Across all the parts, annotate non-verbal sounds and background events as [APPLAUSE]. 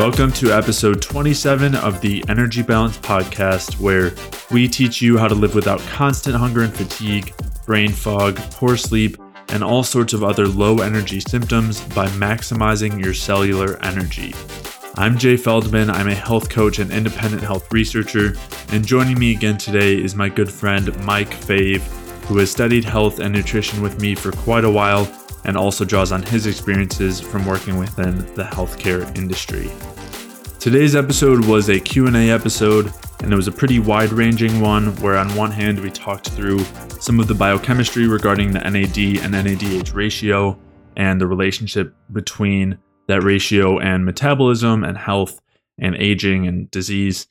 Welcome to episode 27 of the Energy Balance Podcast, where we teach you how to live without constant hunger and fatigue, brain fog, poor sleep, and all sorts of other low energy symptoms by maximizing your cellular energy. I'm Jay Feldman. I'm a health coach and independent health researcher. And joining me again today is my good friend Mike Fave, who has studied health and nutrition with me for quite a while and also draws on his experiences from working within the healthcare industry. Today's episode was a Q&A episode and it was a pretty wide-ranging one where on one hand we talked through some of the biochemistry regarding the NAD and NADH ratio and the relationship between that ratio and metabolism and health and aging and disease.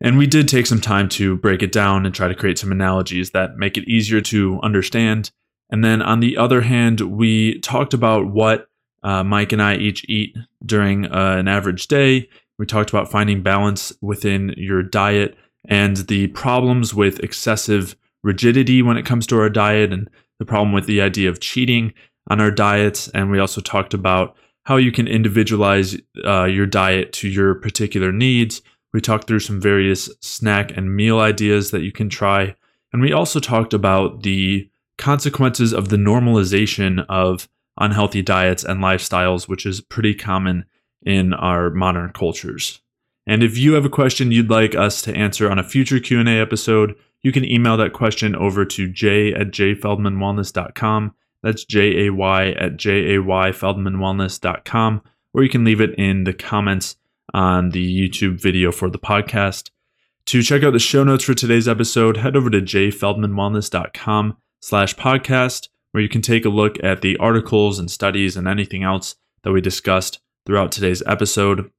And we did take some time to break it down and try to create some analogies that make it easier to understand and then on the other hand, we talked about what uh, Mike and I each eat during uh, an average day. We talked about finding balance within your diet and the problems with excessive rigidity when it comes to our diet and the problem with the idea of cheating on our diets. And we also talked about how you can individualize uh, your diet to your particular needs. We talked through some various snack and meal ideas that you can try. And we also talked about the consequences of the normalization of unhealthy diets and lifestyles, which is pretty common in our modern cultures. And if you have a question you'd like us to answer on a future Q&A episode, you can email that question over to jay at jayfeldmanwellness.com. That's J-A-Y at J-A-Y-feldmanwellness.com. Or you can leave it in the comments on the YouTube video for the podcast. To check out the show notes for today's episode, head over to jayfeldmanwellness.com slash podcast, where you can take a look at the articles and studies and anything else that we discussed throughout today's episode.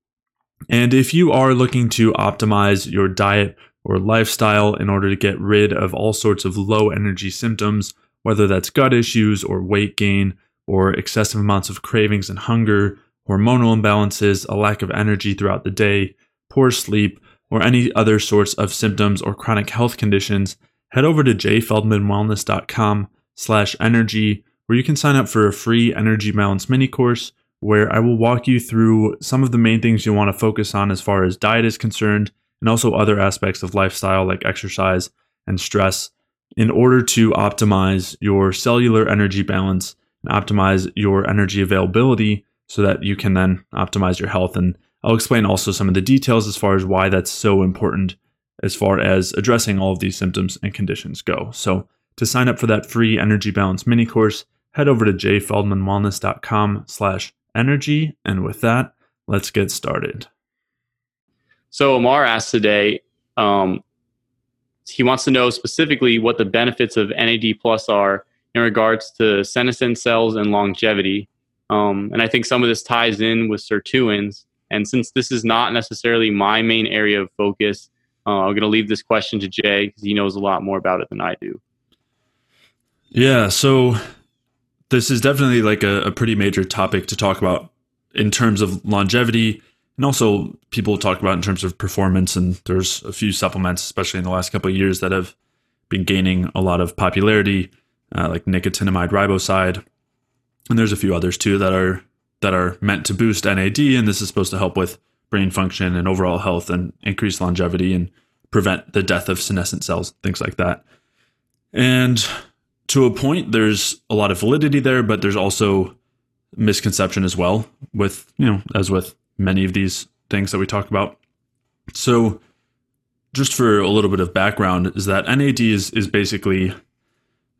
And if you are looking to optimize your diet or lifestyle in order to get rid of all sorts of low energy symptoms, whether that's gut issues or weight gain or excessive amounts of cravings and hunger, hormonal imbalances, a lack of energy throughout the day, poor sleep, or any other sorts of symptoms or chronic health conditions, head over to jayfeldmanwellness.com slash energy where you can sign up for a free energy balance mini course where I will walk you through some of the main things you want to focus on as far as diet is concerned and also other aspects of lifestyle like exercise and stress in order to optimize your cellular energy balance and optimize your energy availability so that you can then optimize your health and I'll explain also some of the details as far as why that's so important as far as addressing all of these symptoms and conditions go. So to sign up for that free energy balance mini course, head over to jayfeldmanwellness.com slash energy. And with that, let's get started. So Amar asked today, um, he wants to know specifically what the benefits of NAD plus are in regards to senescent cells and longevity. Um, and I think some of this ties in with sirtuins. And since this is not necessarily my main area of focus, uh, I'm going to leave this question to Jay because he knows a lot more about it than I do. Yeah, so this is definitely like a, a pretty major topic to talk about in terms of longevity and also people talk about in terms of performance and there's a few supplements especially in the last couple of years that have been gaining a lot of popularity uh, like nicotinamide riboside and there's a few others too that are that are meant to boost NAD and this is supposed to help with brain function and overall health and increase longevity and prevent the death of senescent cells, things like that. And to a point, there's a lot of validity there, but there's also misconception as well, with, you know, as with many of these things that we talk about. So, just for a little bit of background, is that NAD is, is basically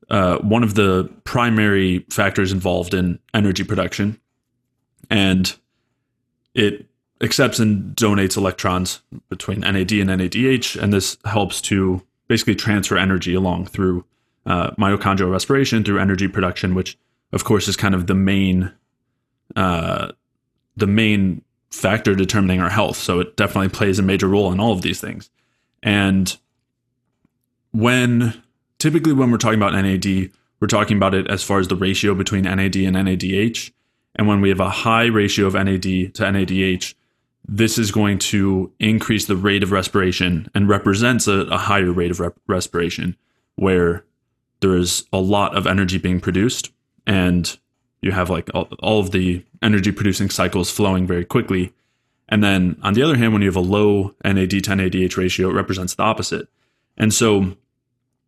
uh, one of the primary factors involved in energy production. And it accepts and donates electrons between NAD and NADH, and this helps to basically transfer energy along through uh, mitochondrial respiration through energy production, which of course is kind of the main uh, the main factor determining our health. So it definitely plays a major role in all of these things. And when typically when we're talking about NAD, we're talking about it as far as the ratio between NAD and NADH. And when we have a high ratio of NAD to NADH, this is going to increase the rate of respiration and represents a, a higher rate of rep- respiration where there is a lot of energy being produced and you have like all, all of the energy producing cycles flowing very quickly And then on the other hand, when you have a low NAD to NADH ratio, it represents the opposite. And so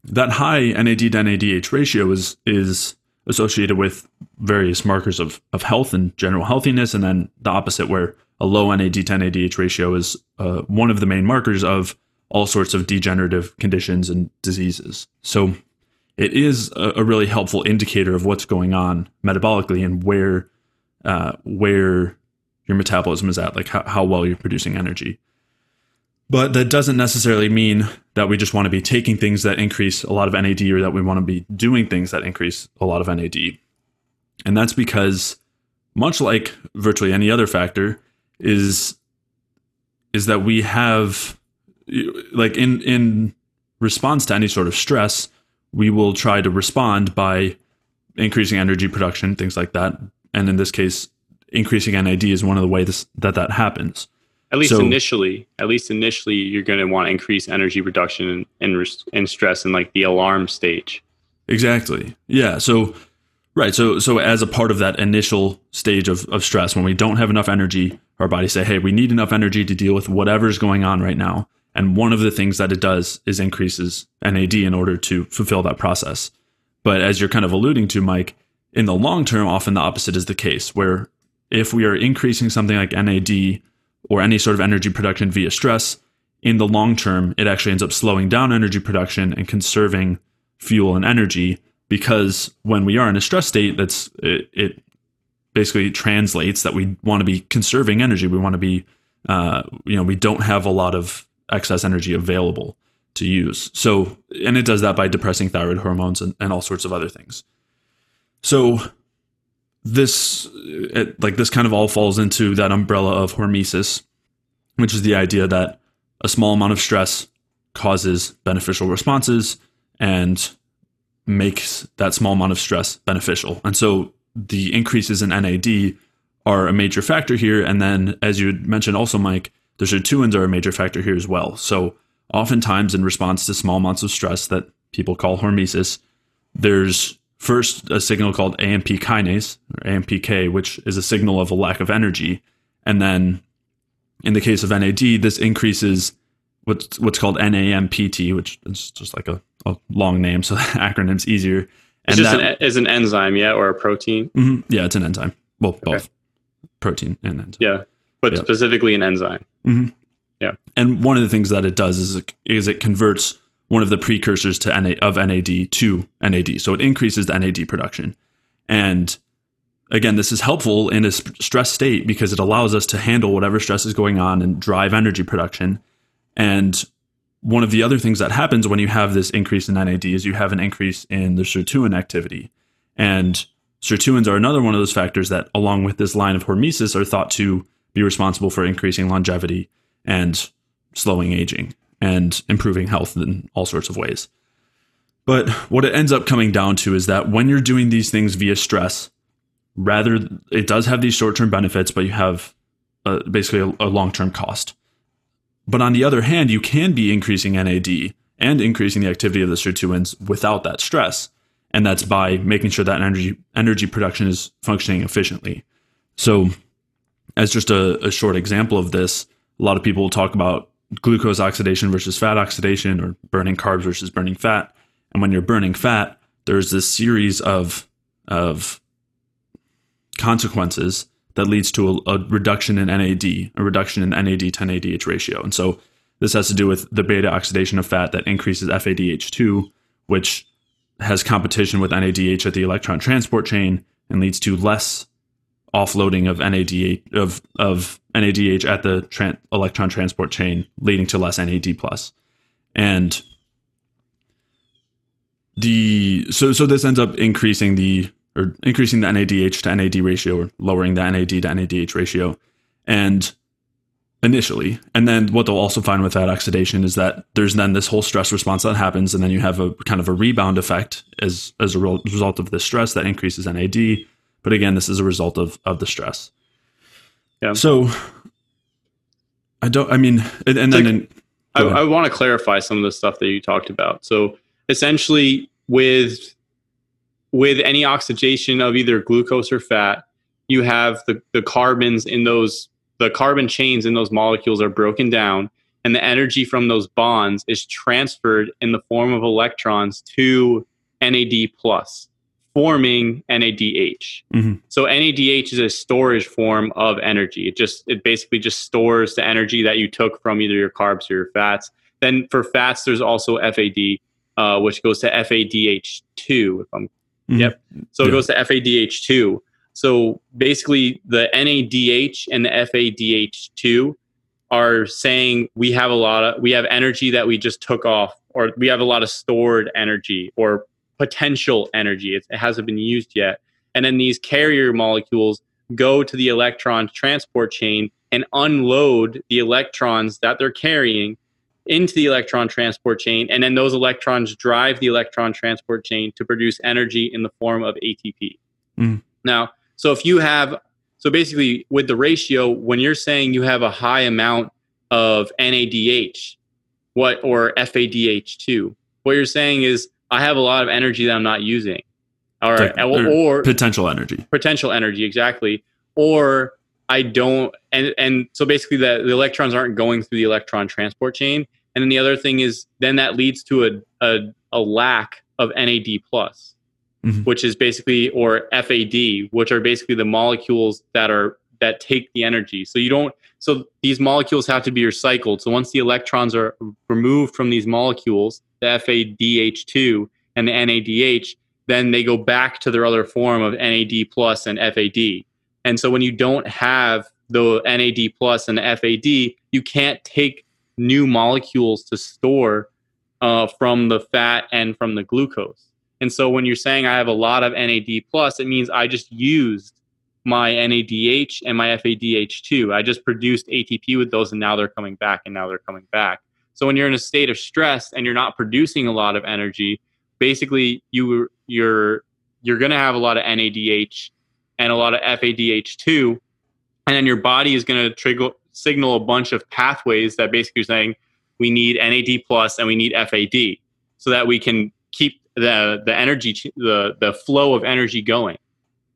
that high NAD to NADH ratio is is associated with various markers of, of health and general healthiness, and then the opposite, where a low NAD to NADH ratio is uh, one of the main markers of all sorts of degenerative conditions and diseases. So it is a, a really helpful indicator of what's going on metabolically and where uh, where your metabolism is at, like how, how well you're producing energy. But that doesn't necessarily mean that we just want to be taking things that increase a lot of NAD or that we want to be doing things that increase a lot of NAD. And that's because much like virtually any other factor is is that we have like in in response to any sort of stress, we will try to respond by increasing energy production, things like that. And in this case, increasing NAD is one of the ways that that happens. At least so, initially, at least initially, you're going to want to increase energy production and, stress in like the alarm stage. Exactly. Yeah. So, right. So, so as a part of that initial stage of, of stress, when we don't have enough energy, our bodies say, "Hey, we need enough energy to deal with whatever's going on right now." And one of the things that it does is increases NAD in order to fulfill that process. But as you're kind of alluding to, Mike, in the long term, often the opposite is the case, where if we are increasing something like NAD or any sort of energy production via stress, in the long term, it actually ends up slowing down energy production and conserving fuel and energy because when we are in a stress state, that's it, it basically translates that we want to be conserving energy. We want to be, uh, you know, we don't have a lot of excess energy available to use. So, and it does that by depressing thyroid hormones and, and all sorts of other things. So, this it, like this kind of all falls into that umbrella of hormesis, which is the idea that a small amount of stress causes beneficial responses and makes that small amount of stress beneficial. And so the increases in NAD are a major factor here. And then, as you mentioned, also, Mike, the sirtuins are a major factor here as well. So, oftentimes, in response to small amounts of stress that people call hormesis, there's first a signal called AMP kinase or AMPK, which is a signal of a lack of energy. And then in the case of NAD, this increases what's what's called NAMPT, which is just like a, a long name, so the [LAUGHS] acronym's easier. And it's just that, an, is an enzyme, yeah, or a protein. Mm-hmm, yeah, it's an enzyme. Well, okay. both protein and enzyme. Yeah, but yeah. specifically an enzyme. Mm-hmm. Yeah, and one of the things that it does is it, is it converts one of the precursors to NA, of NAD to NAD. So it increases the NAD production. And again, this is helpful in a stress state because it allows us to handle whatever stress is going on and drive energy production. And one of the other things that happens when you have this increase in NAD is you have an increase in the sirtuin activity. And sirtuins are another one of those factors that, along with this line of hormesis, are thought to be responsible for increasing longevity and slowing aging and improving health in all sorts of ways. But what it ends up coming down to is that when you're doing these things via stress, rather it does have these short-term benefits, but you have uh, basically a, a long-term cost. But on the other hand, you can be increasing NAD and increasing the activity of the sirtuins without that stress, and that's by making sure that energy energy production is functioning efficiently. So, as just a, a short example of this, a lot of people will talk about glucose oxidation versus fat oxidation or burning carbs versus burning fat. And when you're burning fat, there's this series of of consequences that leads to a, a, reduction in NAD, a reduction in NAD to NADH ratio. And so this has to do with the beta oxidation of fat that increases FADH2, which has competition with NADH at the electron transport chain and leads to less offloading of NADH of of NADH at the tra- electron transport chain, leading to less NAD plus. And the so so this ends up increasing the or increasing the NADH to NAD ratio or lowering the NAD to NADH ratio. And initially. And then what they'll also find with that oxidation is that there's then this whole stress response that happens, and then you have a kind of a rebound effect as as a result of the stress that increases NAD. But again, this is a result of of the stress. Yeah. So I don't. I mean, and, and then. in, I, I want to clarify some of the stuff that you talked about. So essentially, with with any oxidation of either glucose or fat, you have the, the carbons in those the carbon chains in those molecules are broken down and the energy from those bonds is transferred in the form of electrons to NAD plus, forming NADH. Mm-hmm. So NADH is a storage form of energy. It just it basically just stores the energy that you took from either your carbs or your fats. Then for fats, there's also FAD, uh, which goes to FADH2. If I'm Mhm. Yep. so it goes to FADH2. So basically, the NADH and the FADH2 are saying we have a lot of we have energy that we just took off, or we have a lot of stored energy or potential energy. It, it hasn't been used yet, and then these carrier molecules go to the electron transport chain and unload the electrons that they're carrying into the electron transport chain, and then those electrons drive the electron transport chain to produce energy in the form of ATP. Mm. Now, so if you have, so basically with the ratio, when you're saying you have a high amount of NADH, what or FADH2, what you're saying is I have a lot of energy that I'm not using. All right, Like, or, or potential energy. potential energy exactly or i don't and and so basically the, the electrons aren't going through the electron transport chain and then the other thing is then that leads to a a, a lack of nad plus Mhm. which is basically or fad which are basically the molecules that are that take the energy so you don't so these molecules have to be recycled so once the electrons are removed from these molecules the fadh2 and the nadh then they go back to their other form of NAD plus and FAD. And so when you don't have the NAD plus and the FAD, you can't take new molecules to store uh, from the fat and from the glucose. And so when you're saying I have a lot of NAD plus, it means I just used my NADH and my FADH2. I just produced ATP with those and now they're coming back and now they're coming back. So when you're in a state of stress and you're not producing a lot of energy, basically you you're you're going to have a lot of NADH and a lot of FADH2 and then your body is going to trigger signal a bunch of pathways that basically are saying we need NAD plus and we need FAD so that we can keep the the energy the the flow of energy going.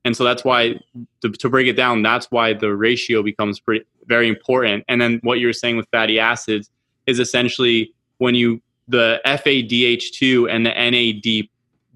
And so that's why to, to break it down that's why the ratio becomes pretty very important and then what you're saying with fatty acids is essentially when you the FADH2 and the NAD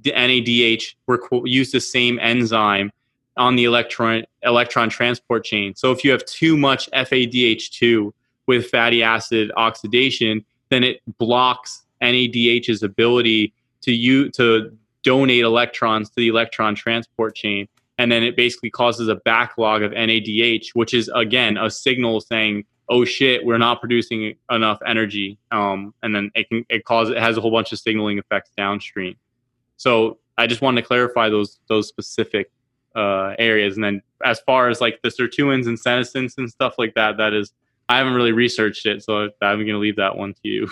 the NADH requ- use the same enzyme on the electron electron transport chain. So if you have too much FADH2 with fatty acid oxidation, then it blocks NADH's ability to you to donate electrons to the electron transport chain, and then it basically causes a backlog of NADH, which is again a signal saying, "Oh shit, we're not producing enough energy," um, and then it can it causes it has a whole bunch of signaling effects downstream. So I just wanted to clarify those those specific uh, areas, and then as far as like the sirtuins and senescence and stuff like that, that is I haven't really researched it, so I'm going to leave that one to you.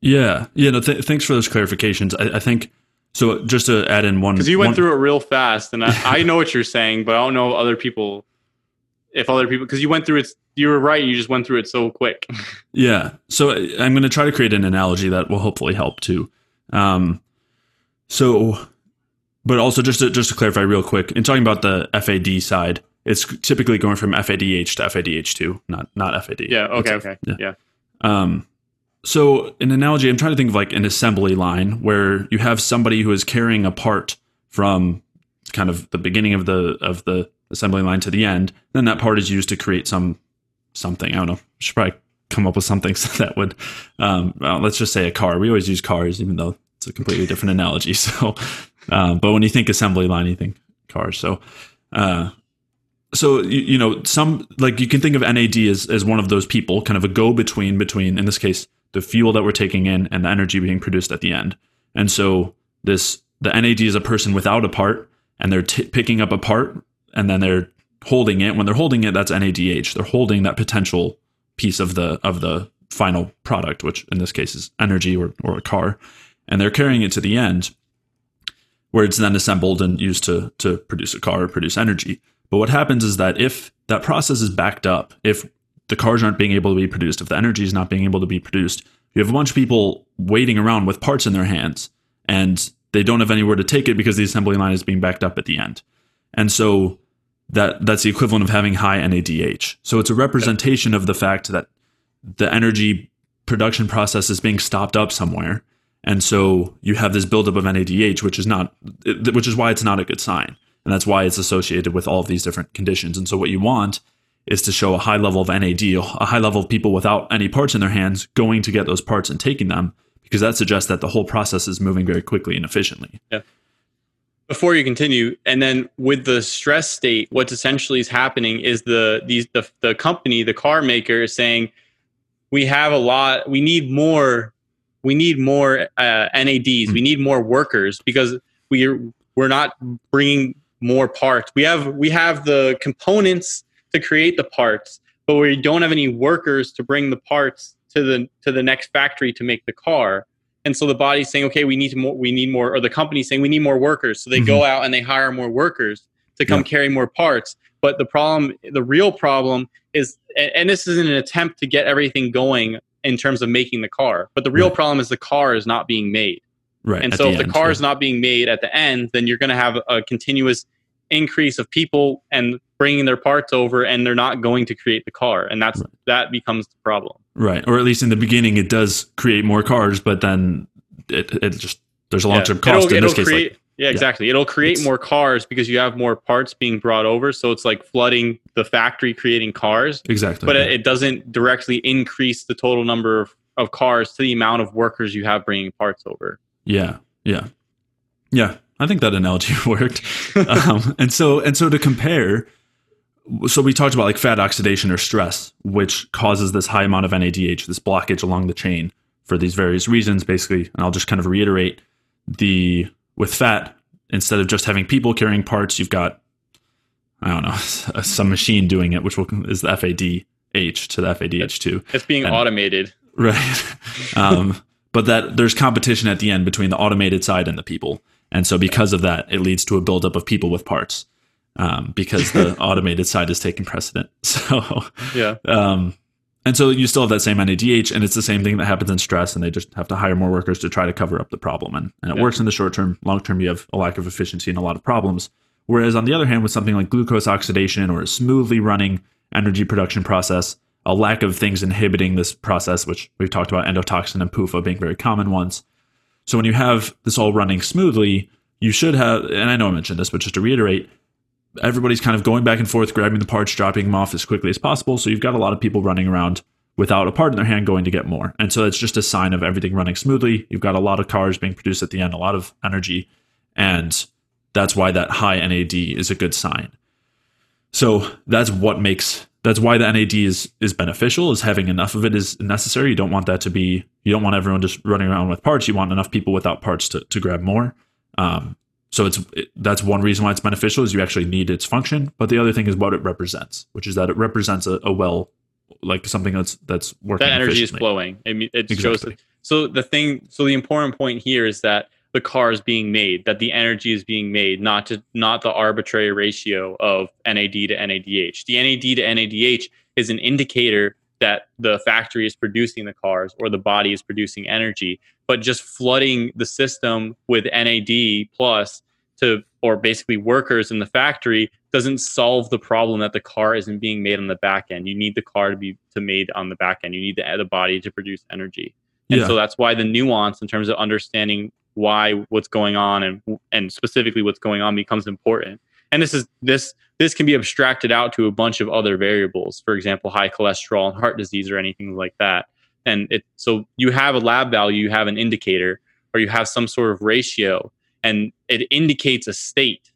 Yeah, yeah. No, th- thanks for those clarifications. I, I think so. Just to add in one, Because you went one- through it real fast, and I, I know what you're saying, but I don't know if other people, if other people, because you went through it, you were right. You just went through it so quick. [LAUGHS] Yeah. So I'm going to try to create an analogy that will hopefully help too. Um, so, but also just to, just to clarify real quick, in talking about the FAD side, it's typically going from FADH to FADH2, not not FAD. yeah. Okay. It's- Okay. yeah. Yeah. Um, so an analogy, I'm trying to think of like an assembly line where you have somebody who is carrying a part from kind of the beginning of the of the assembly line to the end. Then that part is used to create some something. I don't know. Should probably come up with something [LAUGHS] so that would. Um, well, let's just say a car. We always use cars, even though it's a completely different analogy. [LAUGHS] So, um, but when you think assembly line, you think cars. So. Uh, so you, you know some like you can think of NAD as, as one of those people kind of a go between between in this case the fuel that we're taking in and the energy being produced at the end. And so this the NAD is a person without a part and they're t- picking up a part and then they're holding it. When they're holding it that's NADH they're holding that potential piece of the of the final product which in this case is energy or, or a car. And they're carrying it to the end where it's then assembled and used to to produce a car or produce energy. But what happens is that if that process is backed up, if the cars aren't being able to be produced, if the energy is not being able to be produced, you have a bunch of people waiting around with parts in their hands and they don't have anywhere to take it because the assembly line is being backed up at the end. And so that that's the equivalent of having high NADH. So it's a representation of the fact that the energy production process is being stopped up somewhere. And so you have this buildup of NADH, which is not, which is why it's not a good sign. And that's why it's associated with all of these different conditions. And so what you want is to show a high level of NAD, a high level of people without any parts in their hands going to get those parts and taking them, because that suggests that the whole process is moving very quickly and efficiently. Yeah. Before you continue, and then with the stress state, what's essentially is happening is the these the, the company, the car maker is saying, we have a lot, we need more, we need more uh, NADs, mm-hmm. we need more workers because we're we're not bringing more parts. We have we have the components to create the parts, but we don't have any workers to bring the parts to the to the next factory to make the car. And so the body's saying, okay, we need more, we need more, or the company's saying we need more workers. So they mm-hmm. go out and they hire more workers to come yeah. carry more parts. But the problem, the real problem is, and this is an attempt to get everything going in terms of making the car. But the real right. problem is the car is not being made. Right. And so if the car is not being made at the end, then you're going to have a continuous increase of people and bringing their parts over and they're not going to create the car. And that's right. that becomes the problem. Right. Or at least in the beginning it does create more cars but then it, it just there's a long-term yeah. cost it'll, in it'll this create, case like, yeah exactly. It'll create it's, more cars because you have more parts being brought over. So it's like flooding the factory creating cars. Exactly but yeah. it, doesn't directly increase the total number of, of cars to the amount of workers you have bringing parts over. Yeah. Yeah. Yeah. I think that analogy [LAUGHS] worked. [LAUGHS] um, and so and so to compare, so we talked about like fat oxidation or stress, which causes this high amount of NADH, this blockage along the chain for these various reasons. Basically, and I'll just kind of reiterate the with fat instead of just having people carrying parts, you've got I don't know [LAUGHS] some machine doing it, which will, is the FADH to the FADH2. It's being and, automated, right? [LAUGHS] um, but that there's competition at the end between the automated side and the people. And so because of that, it leads to a buildup of people with parts um, because the [LAUGHS] automated side is taking precedent. [LAUGHS] So yeah. Um, and so you still have that same NADH, and it's the same thing that happens in stress, and they just have to hire more workers to try to cover up the problem. And, and it yeah. works in the short term. Long term, you have a lack of efficiency and a lot of problems. Whereas on the other hand, with something like glucose oxidation or a smoothly running energy production process, a lack of things inhibiting this process, which we've talked about endotoxin and PUFA being very common ones, so when you have this all running smoothly, you should have, and I know I mentioned this, but just to reiterate, everybody's kind of going back and forth, grabbing the parts, dropping them off as quickly as possible. So you've got a lot of people running around without a part in their hand going to get more. And so it's just a sign of everything running smoothly. You've got a lot of cars being produced at the end, a lot of energy. And that's why that high NAD is a good sign. So that's what makes that's why the NAD is is beneficial. Is having enough of it is necessary. You don't want that to be. You don't want everyone just running around with parts. You want enough people without parts to to grab more. Um, so it's it, that's one reason why it's beneficial is you actually need its function. But the other thing is what it represents, which is that it represents a, a well, like something that's that's working. That energy is flowing. It, it exactly. shows. So the thing. So the important point here is that the car is being made, that the energy is being made, not to not the arbitrary ratio of NAD to NADH. The NAD to NADH is an indicator that the factory is producing the cars or the body is producing energy, but just flooding the system with NAD plus to or basically workers in the factory doesn't solve the problem that the car isn't being made on the back end. You need the car to be to made on the back end. You need the, the body to produce energy. And yeah. so that's why the nuance in terms of understanding why what's going on and and specifically what's going on becomes important. And this is this this can be abstracted out to a bunch of other variables, for example, high cholesterol and heart disease or anything like that. And it so you have a lab value, you have an indicator, or you have some sort of ratio, and it indicates a state.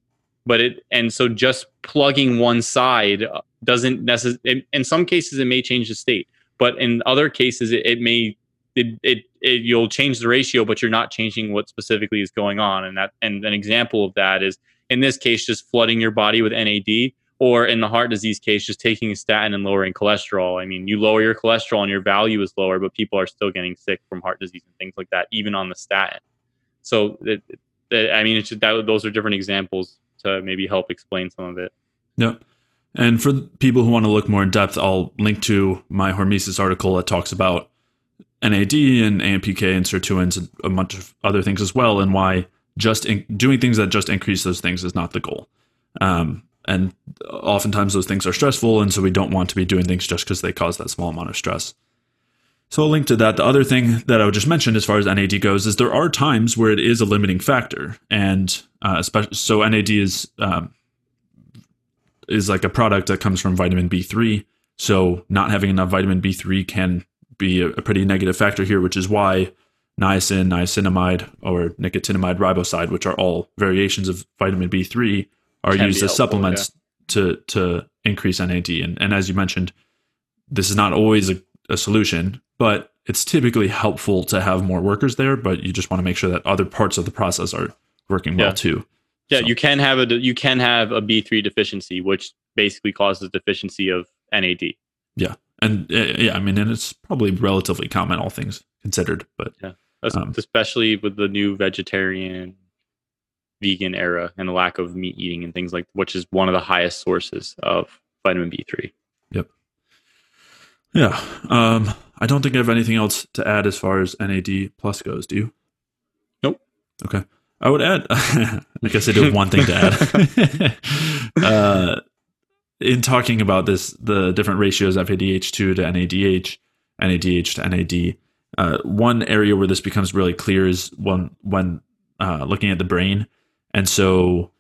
But it and so just plugging one side doesn't necessarily. In some cases, it may change the state, but in other cases, it, it may it, it, it, you'll change the ratio, but you're not changing what specifically is going on. And that and an example of that is in this case just flooding your body with NAD, or in the heart disease case, just taking a statin and lowering cholesterol. I mean, you lower your cholesterol and your value is lower, but people are still getting sick from heart disease and things like that, even on the statin. So, it, I mean, it's just that those are different examples to maybe help explain some of it. Yep. And for people who want to look more in depth, I'll link to my Hormesis article that talks about NAD and AMPK and sirtuins and a bunch of other things as well, and why just in, doing things that just increase those things is not the goal. Um, and oftentimes those things are stressful, and so we don't want to be doing things just because they cause that small amount of stress. So I'll link to that. The other thing that I would just mention as far as NAD goes is there are times where it is a limiting factor, and uh, especially so NAD is um, is like a product that comes from vitamin B3. So not having enough vitamin B3 can be a, a pretty negative factor here, which is why niacin, niacinamide, or nicotinamide riboside, which are all variations of vitamin B3, are Can used as helpful, supplements to to increase NAD. And, and as you mentioned, this is not always a, a solution, but it's typically helpful to have more workers there. But you just want to make sure that other parts of the process are working well Yeah. too. Yeah, So- you can have a you can have a B three deficiency, which basically causes deficiency of NAD. Yeah. And uh, yeah, I mean, and it's probably relatively common, all things considered. But Es- Um, especially with the new vegetarian, vegan era and the lack of meat eating and things like, which is one of the highest sources of vitamin B three. Yeah, um, I don't think I have anything else to add as far as NAD plus goes. Do you? Nope. Okay. I would add, [LAUGHS] I guess I do have one thing to add. [LAUGHS] uh, in talking about this, the different ratios FADH2 to NADH, NADH to NAD, uh, one area where this becomes really clear is when, when uh, looking at the brain. And so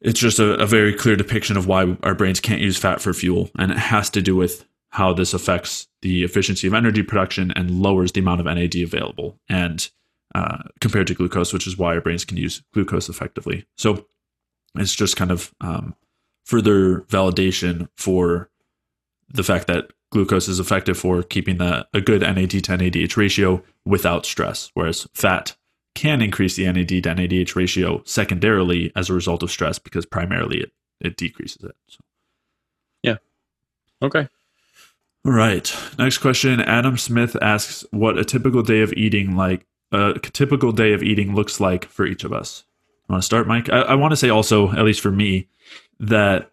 it's just a, a very clear depiction of why our brains can't use fat for fuel. And it has to do with how this affects the efficiency of energy production and lowers the amount of NAD available. And uh, compared to glucose, which is why our brains can use glucose effectively. So it's just kind of um, further validation for the fact that glucose is effective for keeping the, a good NAD to NADH ratio without stress, whereas fat can increase the NAD to NADH ratio secondarily as a result of stress because primarily it, it decreases it. So. Okay. All right. Next question. Adam Smith asks what a typical day of eating like a typical day of eating looks like for each of us. I want to start, Mike? I, I want to say also, at least for me, that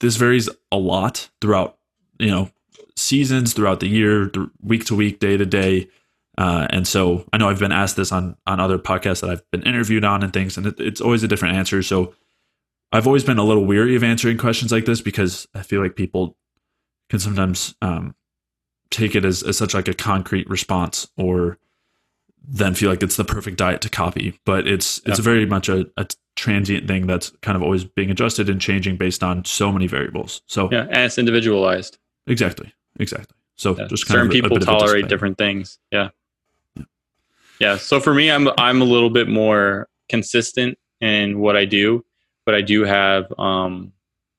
this varies a lot throughout, you know, seasons throughout the year, th- week to week, day to day. Uh, and so I know I've been asked this on on other podcasts that I've been interviewed on and things, and it, it's always a different answer. So I've always been a little weary of answering questions like this because I feel like people can sometimes um, take it as, as such like a concrete response or then feel like it's the perfect diet to copy but it's it's Yeah. very much a, a transient thing that's kind of always being adjusted and changing based on so many variables so Yeah, and it's individualized. exactly exactly so Yeah. just kind certain of a- a people tolerate different things. Yeah. Yeah. So for me, I'm I'm a little bit more consistent in what I do, but I do have um,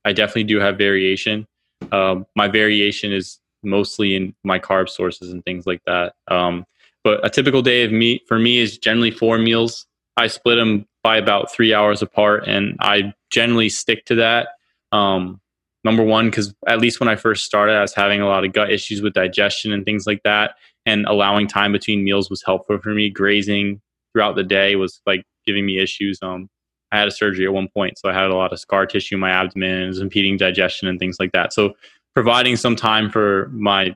I definitely do have variation. Um, my variation is mostly in my carb sources and things like that. Um, but a typical day of meat for me is generally four meals. I split them by about three hours apart, and I generally stick to that. Um, number one, because at least when I first started, I was having a lot of gut issues with digestion and things like that, and allowing time between meals was helpful for me. Grazing throughout the day was like giving me issues. Um, I had a surgery at one point, so I had a lot of scar tissue in my abdomen it was impeding digestion and things like that. So providing some time for my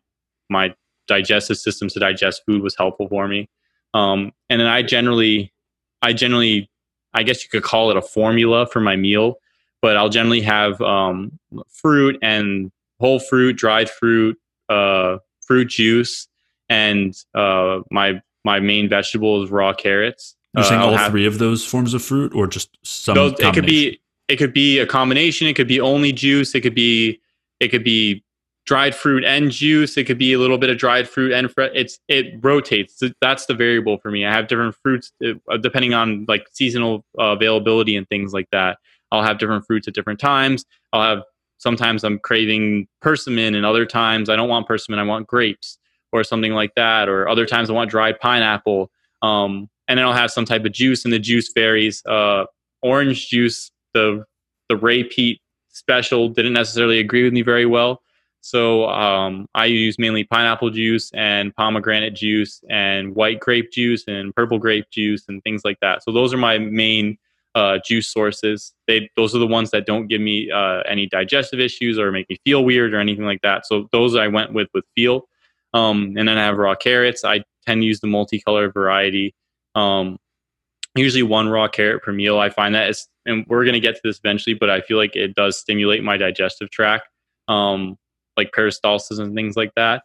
my digestive system to digest food was helpful for me. Um, and then I generally, I generally, I guess you could call it a formula for my meal, but I'll generally have um, fruit and whole fruit, dried fruit, uh, fruit juice, and uh, my my main vegetable is raw carrots. You're Uh, saying all have- three of those forms of fruit or just some those, it could be it could be a combination. It could be only juice. It could be it could be dried fruit and juice. It could be a little bit of dried fruit and fre- it's it rotates. That's the variable for me. I have different fruits uh, depending on like seasonal uh, availability and things like that. I'll have different fruits at different times. I'll have sometimes I'm craving persimmon and other times I don't want persimmon. I want grapes or something like that. Or other times I want dried pineapple. Um, and then I'll have some type of juice and the juice varies. Uh, orange juice, the the Ray Peat special didn't necessarily agree with me very well. So um, I use mainly pineapple juice and pomegranate juice and white grape juice and purple grape juice and things like that. So those are my main uh, juice sources. They those are the ones that don't give me uh, any digestive issues or make me feel weird or anything like that. So those I went with with feel. Um, and then I have raw carrots. I tend to use the multicolor variety. Um, usually one raw carrot per meal. I find that is, and we're going to get to this eventually, but I feel like it does stimulate my digestive tract, um, like peristalsis and things like that.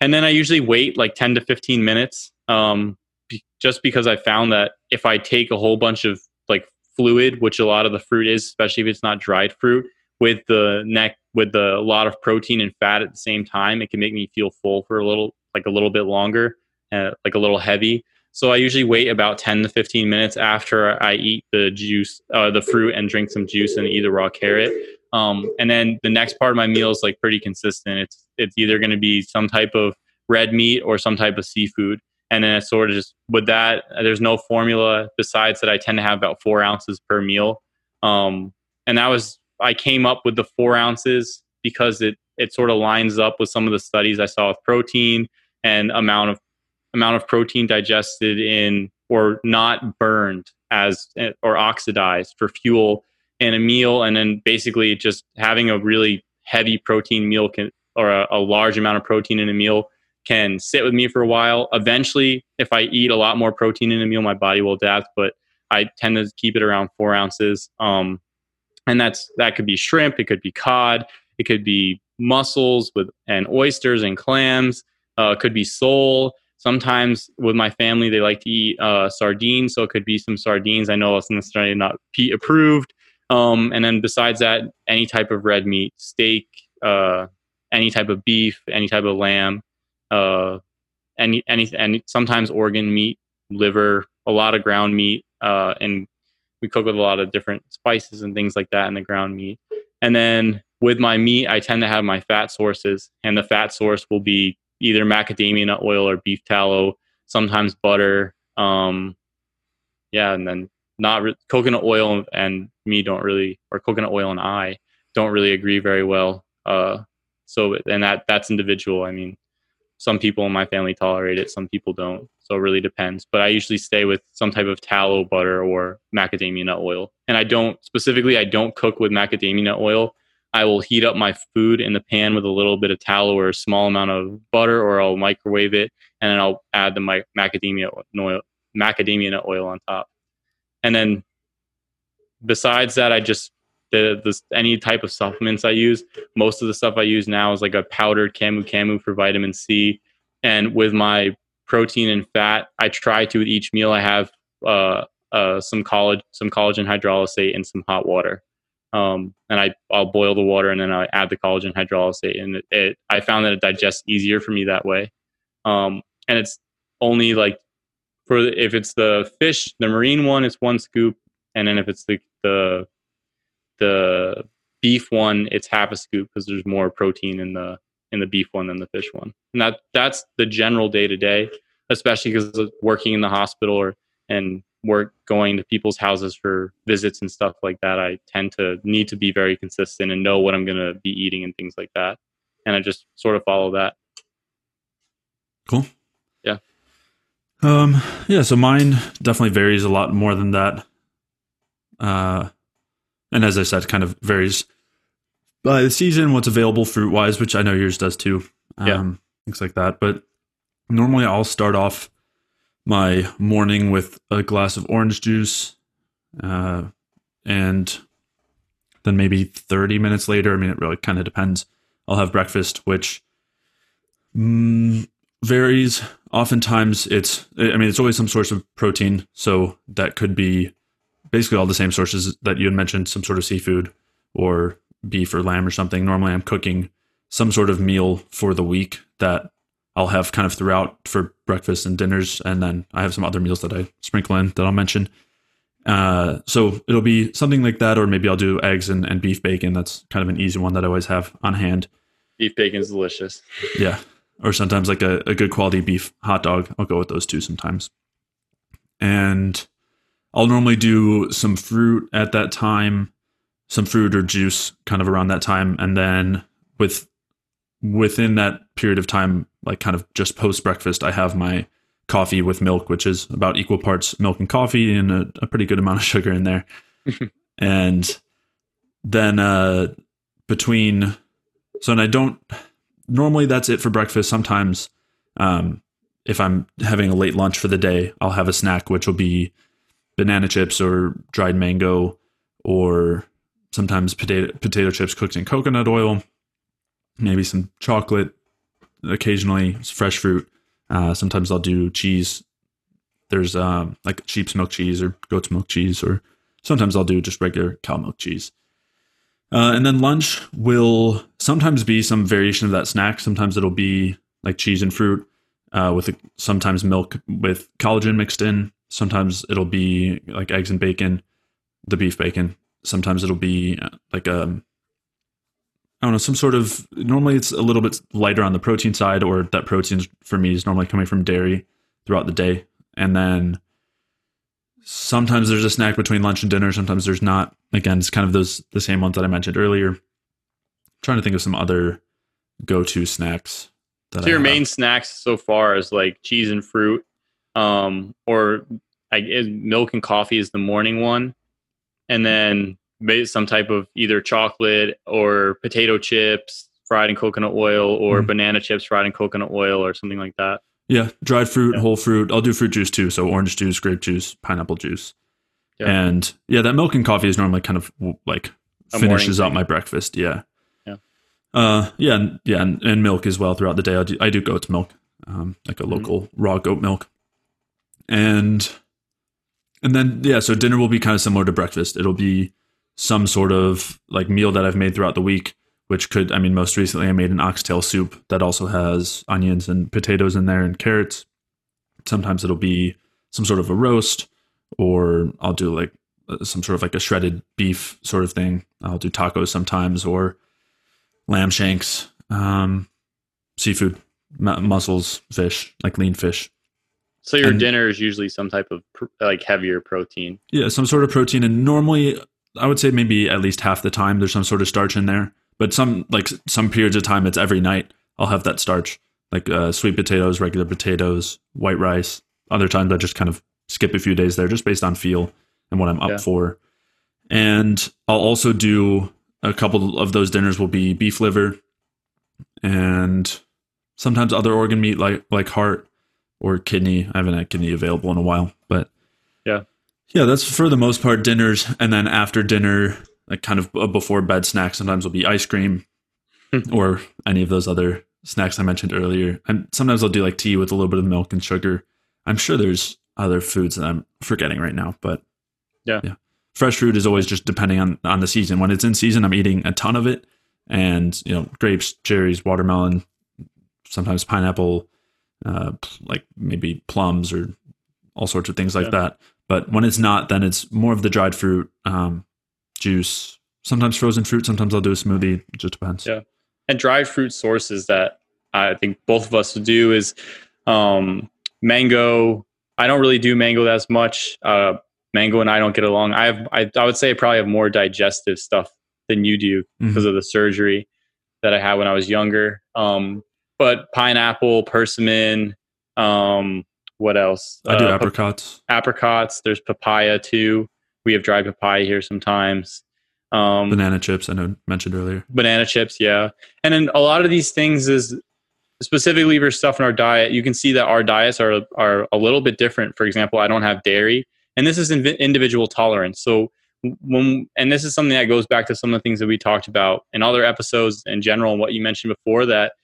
And then I usually wait like 10 to 15 minutes, um, be, just because I found that if I take a whole bunch of like fluid, which a lot of the fruit is, especially if it's not dried fruit, with the neck with the a lot of protein and fat at the same time, it can make me feel full for a little like a little bit longer, uh, like a little heavy. So I usually wait about 10 to 15 minutes after I eat the juice, uh, the fruit, and drink some juice and eat a raw carrot. Um, and then the next part of my meal is like pretty consistent. It's it's either going to be some type of red meat or some type of seafood. And then it's sort of just with that, there's no formula besides that I tend to have about four ounces per meal. Um, and that was I came up with the four ounces because it it sort of lines up with some of the studies I saw with protein and amount of amount of protein digested in or not burned as or oxidized for fuel in a meal and then basically just having a really heavy protein meal can or a, a, large amount of protein in a meal can sit with me for a while. Eventually if i eat a lot more protein in a meal my body will adapt but i tend to keep it around four ounces um, and that's that could be shrimp it could be cod it could be mussels with and oysters and clams uh, it could be sole Sometimes with my family, they like to eat uh, sardines, so it could be some sardines. I know it's necessarily not Peat approved. Um, and then besides that, any type of red meat, steak, uh, any type of beef, any type of lamb, uh, any any sometimes organ meat, liver, a lot of ground meat, uh, and we cook with a lot of different spices and things like that in the ground meat. And then with my meat, I tend to have my fat sources, and the fat source will be either macadamia nut oil or beef tallow, sometimes butter. Um, yeah, and then not re- coconut oil and me don't really, or coconut oil and I don't really agree very well. Uh, so and that that's individual. I mean, some people in my family tolerate it, some people don't. So it really depends. But I usually stay with some type of tallow butter or macadamia nut oil. And I don't specifically I don't cook with macadamia nut oil I will heat up my food in the pan with a little bit of tallow or a small amount of butter, or I'll microwave it, and then I'll add the macadamia oil, macadamia nut oil on top. And then, besides that, I just the, the any type of supplements I use. Most of the stuff I use now is like a powdered camu camu for vitamin C, and with my protein and fat, I try to with each meal I have uh, uh, some collagen, some collagen hydrolysate, and some hot water um, and I I'll boil the water and then I add the collagen hydrolysate, and it, it, I found that it digests easier for me that way. Um, and it's only like for the, if it's the fish, the marine one, it's one scoop, and then if it's the the the beef one, it's half a scoop because there's more protein in the in the beef one than the fish one. And that that's the general day to day, especially because working in the hospital or and work going to people's houses for visits and stuff like that, I tend to need to be very consistent and know what I'm going to be eating and things like that. And I just sort of follow that. Cool. Yeah. Um, yeah, so mine definitely varies a lot more than that. Uh, and as I said, kind of varies by the season, what's available fruit wise, which I know yours does too. Um, yeah. Things like that. But normally I'll start off my morning with a glass of orange juice, uh, and then maybe 30 minutes later, I mean, it really kind of depends. I'll have breakfast, which mm, varies. Oftentimes, it's, I mean, it's always some source of protein. So that could be basically all the same sources that you had mentioned some sort of seafood or beef or lamb or something. Normally, I'm cooking some sort of meal for the week that I'll have kind of throughout for breakfast and dinners, and then I have some other meals that I sprinkle in that I'll mention. Uh, so it'll be something like that, or maybe I'll do eggs and, and beef bacon. That's kind of an easy one that I always have on hand. Beef bacon is delicious. Yeah, or sometimes like a, a good quality beef hot dog. I'll go with those two sometimes. And I'll normally do some fruit at that time, some fruit or juice kind of around that time, and then with within that period of time, like kind of just post breakfast, I have my coffee with milk, which is about equal parts milk and coffee and a, a pretty good amount of [LAUGHS] sugar in there. [LAUGHS] and then uh, between, so and I don't, normally that's it for breakfast. Sometimes um, if I'm having a late lunch for the day, I'll have a snack, which will be banana chips or dried mango or sometimes potato potato chips cooked in coconut oil, maybe some chocolate, occasionally fresh fruit. Uh, sometimes I'll do cheese. There's um, like sheep's milk cheese or goat's milk cheese, or sometimes I'll do just regular cow milk cheese. Uh, and then lunch will sometimes be some variation of that snack. Sometimes it'll be like cheese and fruit uh, with a, sometimes milk with collagen mixed in. Sometimes it'll be like eggs and bacon, the beef bacon. Sometimes it'll be uh, like um, I don't know, some sort of normally it's a little bit lighter on the protein side, or that protein for me is normally coming from dairy throughout the day. And then sometimes there's a snack between lunch and dinner, sometimes there's not. Again, it's kind of those the same ones that I mentioned earlier. I'm trying to think of some other go-to snacks. So your main snacks so far is like cheese and fruit, um, or like milk and coffee is the morning one, and then some type of either chocolate or potato chips fried in coconut oil, or mm. banana chips fried in coconut oil, or something like that. Yeah, dried fruit, yeah. whole fruit. I'll do fruit juice too. So orange juice, grape juice, pineapple juice. Yeah. And yeah, that milk and coffee is normally kind of like A finishes out my breakfast. Yeah. Yeah. Uh, yeah, yeah, and, and, milk as well throughout the day. I do, I do goat's milk, um, like a mm-hmm. local mm-hmm. raw goat milk, and and then yeah, so dinner will be kind of similar to breakfast. It'll be some sort of like meal that I've made throughout the week which could, I mean, most recently I made an oxtail soup that also has onions and potatoes in there and carrots. Sometimes it'll be some sort of a roast, or I'll do like uh, some sort of like a shredded beef sort of thing. I'll do tacos sometimes, or lamb shanks, um, seafood, m- mussels, fish, like lean fish. So your and, dinner is usually some type of pr- like heavier protein. Yeah, some sort of protein, and normally I would say maybe at least half the time there's some sort of starch in there. But some like some periods of time, it's every night. I'll have that starch, like uh, sweet potatoes, regular potatoes, white rice. Other times, I just kind of skip a few days there, just based on feel and what I'm up yeah. for. And I'll also do a couple of those dinners will be beef liver, and sometimes other organ meat like like heart or kidney. I haven't had kidney available in a while, but yeah, that's for the most part dinners. And then after dinner, like kind of a before bed snack sometimes will be ice cream or any of those other snacks I mentioned earlier. And sometimes I'll do like tea with a little bit of milk and sugar. I'm sure there's other foods that I'm forgetting right now, but yeah. Yeah. Fresh fruit is always just depending on on the season. When it's in season, I'm eating a ton of it and, you know, grapes, cherries, watermelon, sometimes pineapple, uh, like maybe plums or all sorts of things like yeah. that. But when it's not, then it's more of the dried fruit, um, juice, sometimes frozen fruit, sometimes I'll do a smoothie. It just depends. Yeah. And dried fruit sources that I think both of us do is um, mango. I don't really do mango as much. Uh, mango and I don't get along. I have, I, I would say I probably have more digestive stuff than you do mm-hmm. because of the surgery that I had when I was younger. Um, but pineapple, persimmon, um, what else? I do uh, apricots. Apricots. There's papaya too. We have dried papaya here sometimes. Um, banana chips, I know mentioned earlier. Banana chips, yeah. And then a lot of these things is specifically for stuff in our diet. You can see that our diets are are a little bit different. For example, I don't have dairy, and this is individual tolerance. So when and this is something that goes back to some of the things that we talked about in other episodes in general and what you mentioned before that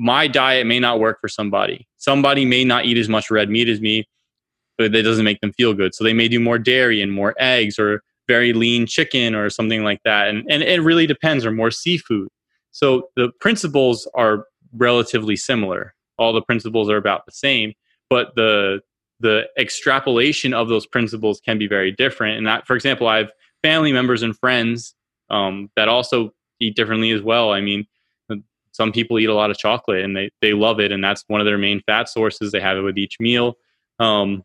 my diet may not work for somebody. Somebody may not eat as much red meat as me but that doesn't make them feel good. So they may do more dairy and more eggs or very lean chicken or something like that. And, and it really depends, or more seafood. So the principles are relatively similar. All the principles are about the same, but the the extrapolation of those principles can be very different. And that, for example, I have family members and friends um, that also eat differently as well. I mean, some people eat a lot of chocolate and they, they love it, and that's one of their main fat sources. They have it with each meal. Um,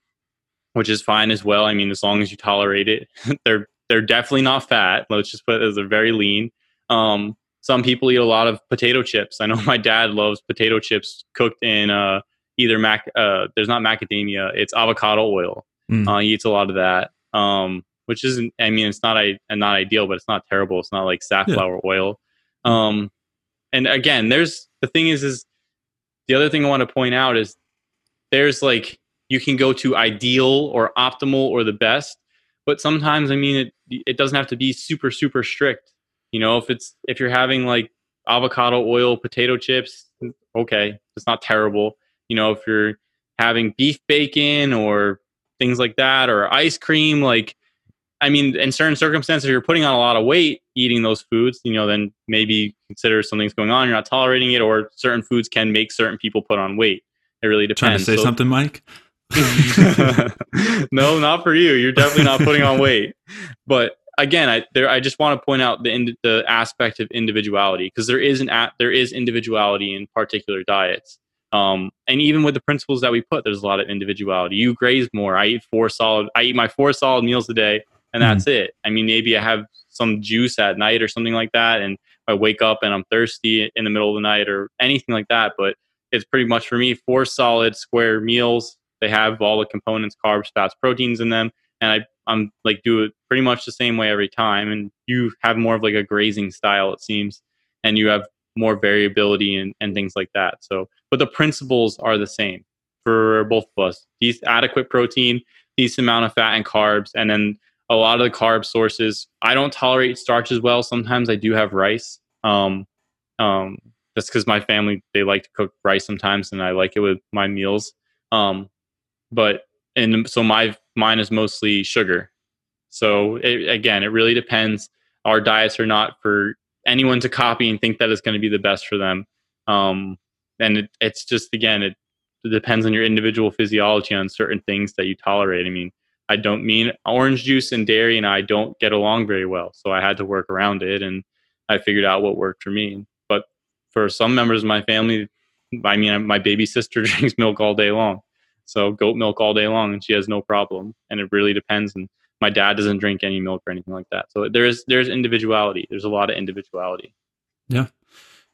which is fine as well. I mean, as long as you tolerate it, [LAUGHS] they're they're definitely not fat. Let's just put it as they're very lean. Um, some people eat a lot of potato chips. I know [LAUGHS] my dad loves potato chips cooked in uh, either mac. Uh, there's not macadamia. It's avocado oil. Mm. Uh, he eats a lot of that, um, which isn't. I mean, it's not I, not ideal, but it's not terrible. It's not like safflower yeah. oil. Um, and again, there's the thing is is the other thing I want to point out is there's like you can go to ideal or optimal or the best, but sometimes I mean it it doesn't have to be super super strict. You know, if it's if you're having like avocado oil potato chips, okay, it's not terrible. You know, if you're having beef bacon or things like that or ice cream like I mean, in certain circumstances, if you're putting on a lot of weight eating those foods, you know, then maybe consider something's going on. You're not tolerating it, or certain foods can make certain people put on weight. It really depends. Trying to say So- something, Mike? [LAUGHS] no, not for you. You're definitely not putting on weight. But again, I there I just want to point out the ind- the aspect of individuality because there is an a- there is individuality in particular diets. Um, and even with the principles that we put, there's a lot of individuality. You graze more. I eat four solid. I eat my four solid meals a day, and that's it. I mean, maybe I have some juice at night or something like that, and I wake up and I'm thirsty in the middle of the night or anything like that. But it's pretty much for me four solid square meals. They have all the components, carbs, fats, proteins in them, and I I'm like do it pretty much the same way every time. And you have more of like a grazing style, it seems, and you have more variability and, and things like that. So, but the principles are the same for both of us. These adequate protein, decent amount of fat and carbs, and then a lot of the carb sources. I don't tolerate starch as well. Sometimes I do have rice. Um, um, that's because my family they like to cook rice sometimes, and I like it with my meals. Um, but and so my mine is mostly sugar. So it, again, it really depends. Our diets are not for anyone to copy and think that it's going to be the best for them. Um, and it, it's just again, it, it depends on your individual physiology on certain things that you tolerate. I mean, I don't mean orange juice and dairy and I don't get along very well, so I had to work around it, and I figured out what worked for me. But for some members of my family, I mean, my baby sister [LAUGHS] drinks milk all day long, so goat milk all day long, and she has no problem. And it really depends. And my dad doesn't drink any milk or anything like that. So there is there's individuality. There's a lot of individuality. Yeah,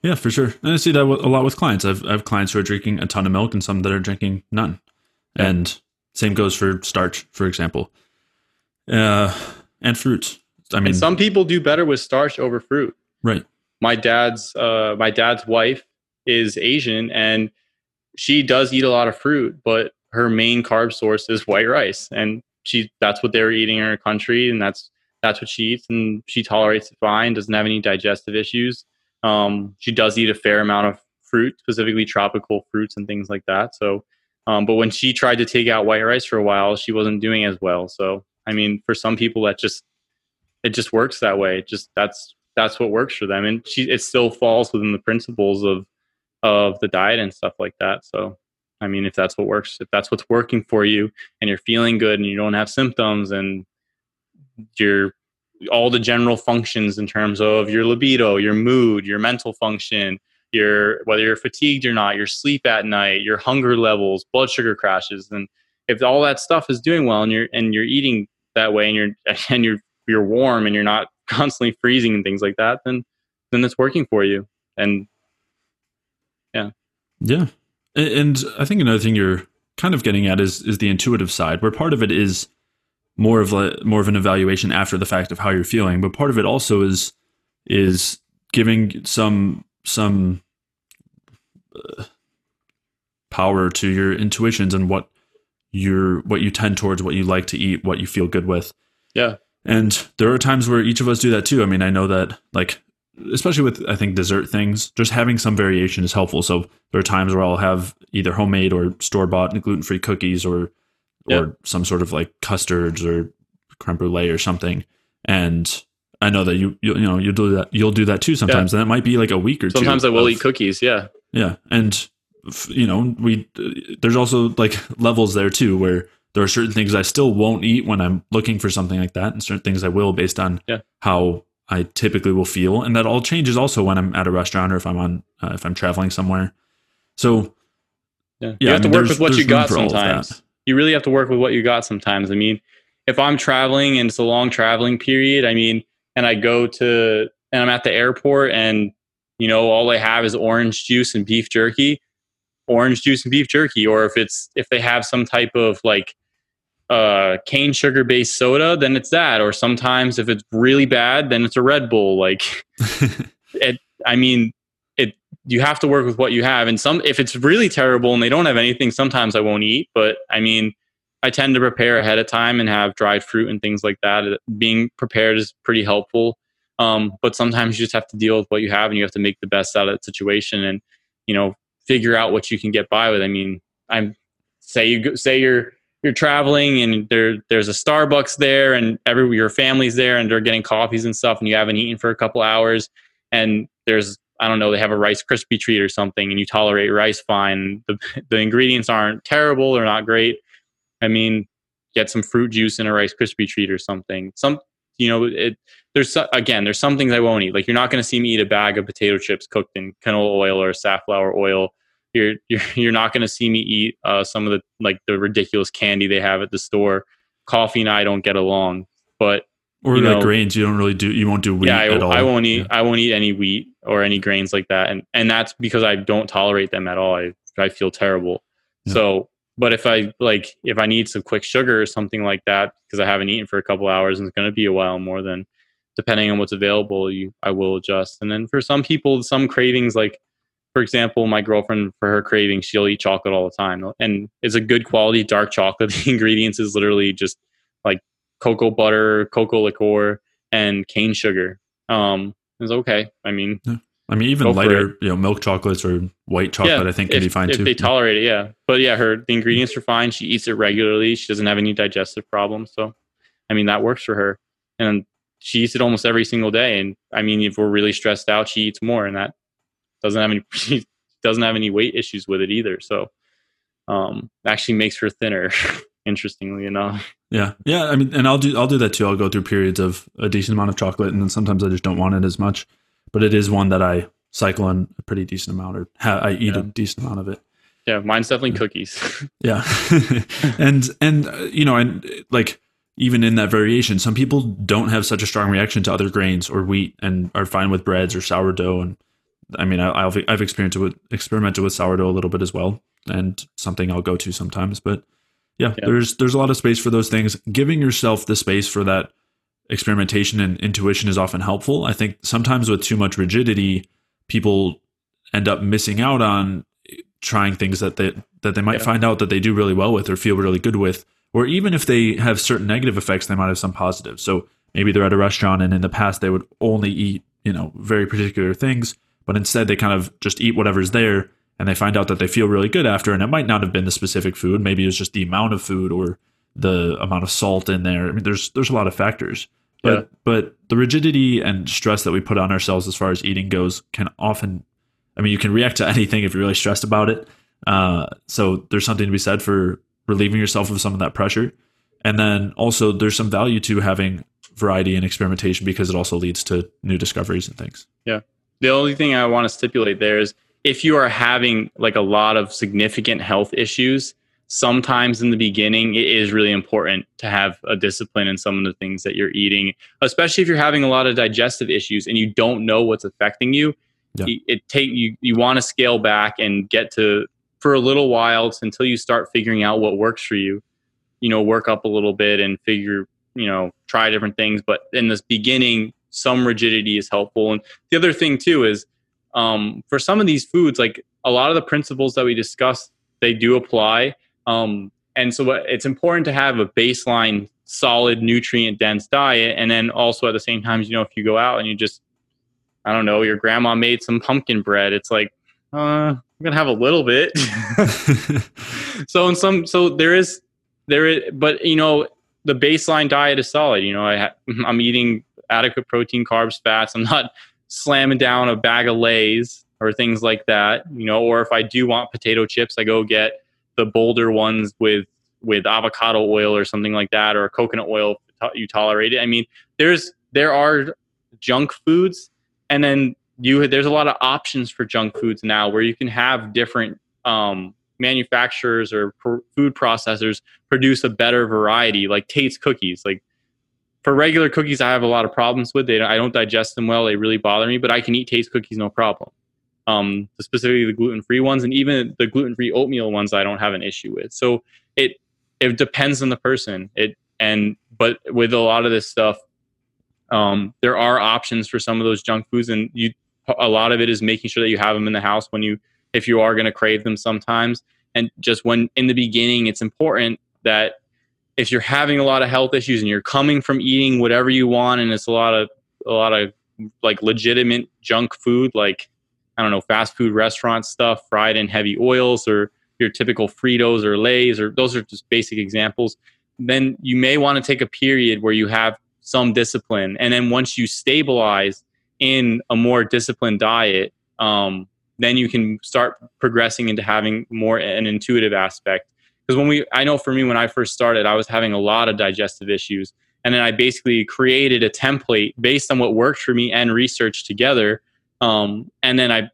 Yeah, for sure. And I see that a lot with clients. I've, I have clients who are drinking a ton of milk and some that are drinking none. Yeah. And same goes for starch, for example. Uh, and fruits. I mean, and some people do better with starch over fruit. right. my dad's uh, my dad's wife is Asian and she does eat a lot of fruit, but her main carb source is white rice, and she that's what they're eating in her country, and that's that's what she eats, and she tolerates it fine, doesn't have any digestive issues. Um, she does eat a fair amount of fruit, specifically tropical fruits and things like that. So, um, but when she tried to take out white rice for a while, she wasn't doing as well. So, I mean, for some people, that just it just works that way. It just that's that's what works for them, and she it still falls within the principles of of the diet and stuff like that. So, I mean, if that's what works, if that's what's working for you, and you're feeling good, and you don't have symptoms, and you're all the general functions in terms of your libido, your mood, your mental function, your whether you're fatigued or not, your sleep at night, your hunger levels, blood sugar crashes, and if all that stuff is doing well, and you're and you're eating that way, and you're [LAUGHS] and you're you're warm, and you're not [LAUGHS] constantly freezing and things like that, then then it's working for you. And Yeah. A- And I think another thing you're kind of getting at is is the intuitive side, where part of it is more of a more of an evaluation after the fact of how you're feeling, but part of it also is is giving some some uh, power to your intuitions and what you're what you tend towards, what you like to eat, what you feel good with. yeah, And there are times where each of us do that too. I mean, I know that like especially with I think dessert things, just having some variation is helpful. So there are times where I'll have either homemade or store bought gluten free cookies or Yeah. or some sort of like custards or creme brulee or something. And I know that you you, you know you'll do that you'll do that too sometimes, and it might be like a week or two. sometimes I will of- eat cookies. Yeah, yeah, and you know, we there's also like levels there too, where there are certain things I still won't eat when I'm looking for something like that, and certain things I will based on Yeah. how I typically will feel, and that all changes also when I'm at a restaurant or if I'm on uh, if I'm traveling somewhere. So yeah. Yeah, you I have mean, to work with what you got for all of that. sometimes. You really have to work with what you got sometimes. I mean, if I'm traveling and it's a long traveling period, I mean, and I go to and I'm at the airport and you know all I have is orange juice and beef jerky, orange juice and beef jerky, or if it's if they have some type of like uh, cane sugar based soda, then it's that. Or sometimes if it's really bad, then it's a Red Bull. Like [LAUGHS] it, I mean, it you have to work with what you have. And some, if it's really terrible and they don't have anything, sometimes I won't eat. But I mean, I tend to prepare ahead of time and have dried fruit and things like that. Being prepared is pretty helpful. Um, but sometimes you just have to deal with what you have and you have to make the best out of the situation and, you know, figure out what you can get by with. I mean, I'm say you say you're you're traveling and there there's a Starbucks there and every your family's there and they're getting coffees and stuff and you haven't eaten for a couple hours and there's I don't know they have a Rice Krispie treat or something and you tolerate rice fine. The [LAUGHS] the ingredients aren't terrible or not great. I mean, get some fruit juice in a Rice Krispie treat or something. Some you know it there's again there's some things I won't eat. Like you're not going to see me eat a bag of potato chips cooked in canola oil or safflower oil you're [LAUGHS] you're, you're not going to see me eat uh, some of the like the ridiculous candy they have at the store. Coffee and I don't get along, but or you like know, grains, you don't really do. You won't do wheat yeah, I, at all. I won't eat. Yeah. I won't eat any wheat or any grains like that, and and that's because I don't tolerate them at all. I I feel terrible. Yeah. So, but if I like, if I need some quick sugar or something like that because I haven't eaten for a couple hours and it's going to be a while more, than depending on what's available, you I will adjust. And then for some people, some cravings like for example, my girlfriend for her craving, she'll eat chocolate all the time, and it's a good quality dark chocolate. [LAUGHS] The ingredients is literally just like cocoa butter, cocoa liqueur, and cane sugar. Um, it's okay. I mean, I mean, even lighter, you know, milk chocolates or white chocolate, I think can if, be fine if too. they tolerate it. Yeah, but yeah, her the ingredients are fine. She eats it regularly. She doesn't have any digestive problems, so I mean that works for her. And she eats it almost every single day. And I mean, if we're really stressed out, she eats more, and that doesn't have any [LAUGHS] she doesn't have any weight issues with it either. So um, actually makes her thinner. [LAUGHS] interestingly enough. Yeah, yeah. I mean, and I'll do I'll do that too. I'll go through periods of a decent amount of chocolate, and then sometimes I just don't want it as much. But it is one that I cycle on a pretty decent amount, or ha- I eat Yeah. a decent amount of it. Yeah, mine's definitely cookies. [LAUGHS] Yeah, [LAUGHS] and and uh, you know, and like even in that variation, some people don't have such a strong reaction to other grains or wheat, and are fine with breads or sourdough. And I mean, I, I've I've experienced with experimented with sourdough a little bit as well, and something I'll go to sometimes. But yeah, Yeah. there's there's a lot of space for those things. Giving yourself the space for that experimentation and intuition is often helpful. I think sometimes with too much rigidity, people end up missing out on trying things that they that they might Yeah. find out that they do really well with or feel really good with or even if they have certain negative effects they might have some positive so maybe they're at a restaurant and in the past they would only eat you know very particular things but instead they kind of just eat whatever's there and they find out that they feel really good after and it might not have been the specific food maybe it was just the amount of food or the amount of salt in there i mean there's there's a lot of factors but Yeah. but the rigidity and stress that we put on ourselves as far as eating goes can often I mean, you can react to [LAUGHS] anything if you're really stressed about it. Uh, so there's something to be said for relieving yourself of some of that pressure. And then also, there's some value to having variety and experimentation because it also leads to new discoveries and things. Yeah. The only thing I want to stipulate there is if you are having like a lot of significant health issues, sometimes in the beginning it is really important to have a discipline in some of the things that you're eating, especially if you're having a lot of digestive issues and you don't know what's affecting you. Yeah. It, it take you you want to scale back and get to for a little while until you start figuring out what works for you. You know, work up a little bit and figure, you know, try different things, but in this beginning some rigidity is helpful and the other thing too is um, for some of these foods like a lot of the principles that we discussed they do apply um, and so it's important to have a baseline solid nutrient dense diet. And then also at the same time you know if you go out and you just i don't know your grandma made some pumpkin bread it's like uh, i'm gonna have a little bit. [LAUGHS] So in some so there is there is but you know the baseline diet is solid. You know i ha- [LAUGHS] i'm eating adequate protein carbs fats. I'm not slamming down a bag of lays or things like that you know or if i do want potato chips i go get the Boulder ones with with avocado oil or something like that or coconut oil you tolerate it. I mean there's there are junk foods and then you there's a lot of options for junk foods now where you can have different um, manufacturers or pr- food processors produce a better variety like tate's cookies. Like for regular cookies i have a lot of problems with they i don't digest them well. They really bother me but i can eat tate's cookies no problem um, specifically the gluten-free ones and even the gluten-free oatmeal ones i don't have an issue with. So it it depends on the person. It and but with a lot of this stuff um, there are options for some of those junk foods and you a lot of it is making sure that you have them in the house when you if you are going to crave them sometimes. And just when in the beginning it's important that if you're having a lot of health issues and you're coming from eating whatever you want and it's a lot of a lot of like legitimate junk food like i don't know fast food restaurant stuff fried in heavy oils or your typical fritos or lays or those are just basic examples. Then you may want to take a period where you have some discipline and then once you stabilize in a more disciplined diet um, then you can start progressing into having more an intuitive aspect. Because when we i know for me when i first started i was having a lot of digestive issues and then i basically created a template based on what worked for me and research together um, and then i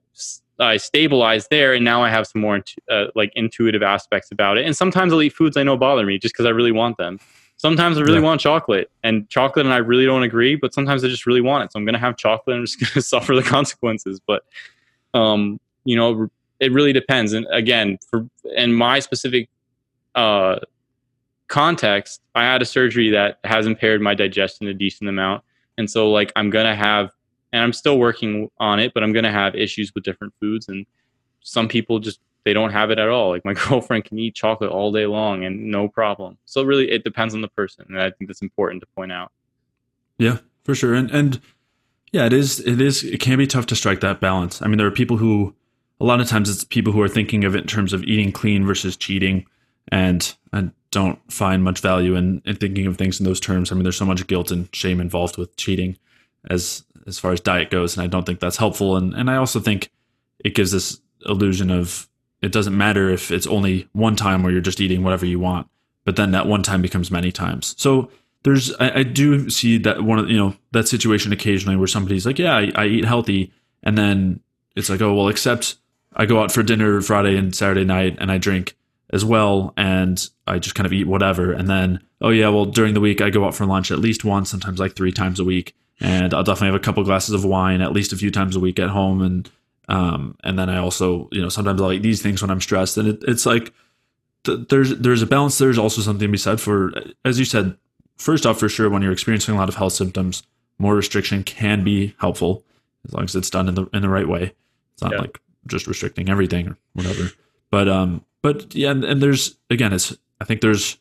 i stabilized there and now i have some more uh, like intuitive aspects about it and sometimes i'll eat foods i know bother me just because i really want them sometimes i really yeah. want chocolate and chocolate and i really don't agree but sometimes i just really want it so i'm going to have chocolate and i'm just [LAUGHS] going to suffer the consequences but um, you know it really depends and again for in my specific uh, context, I had a surgery that has impaired my digestion a decent amount. And so, like, I'm going to have, and I'm still working on it, but I'm going to have issues with different foods. And some people just, they don't have it at all. Like, my [LAUGHS] girlfriend can eat chocolate all day long and no problem. So, really, it depends on the person. And I think that's important to point out. Yeah, for sure. And, and, yeah, it is. It is. It can be tough to strike that balance. I mean, there are people who, a lot of times, it's people who are thinking of it in terms of eating clean versus cheating and I don't find much value in, in thinking of things in those terms. I mean, there's so much guilt and shame involved with cheating as as far as diet goes, and I don't think that's helpful. And and I also think it gives this illusion of it doesn't matter if it's only one time where you're just eating whatever you want, but then that one time becomes many times. So there's I, I do see that one of you know that situation occasionally where somebody's like, yeah, I, I eat healthy, and then it's like, oh well, except I go out for dinner Friday and Saturday night and I drink as well and I just kind of eat whatever and then oh yeah well during the week I go out for lunch at least once sometimes like three times a week and I'll definitely have a couple glasses of wine at least a few times a week at home. And um and then I also you know sometimes I'll eat these things when I'm stressed. And it, it's like th- there's there's a balance. There's also something to be said for as you said first off for sure when you're experiencing a lot of health symptoms more restriction can be helpful as long as it's done in the in the right way. It's not yeah. like just restricting everything or whatever. But um but yeah, and, and there's again, it's I think there's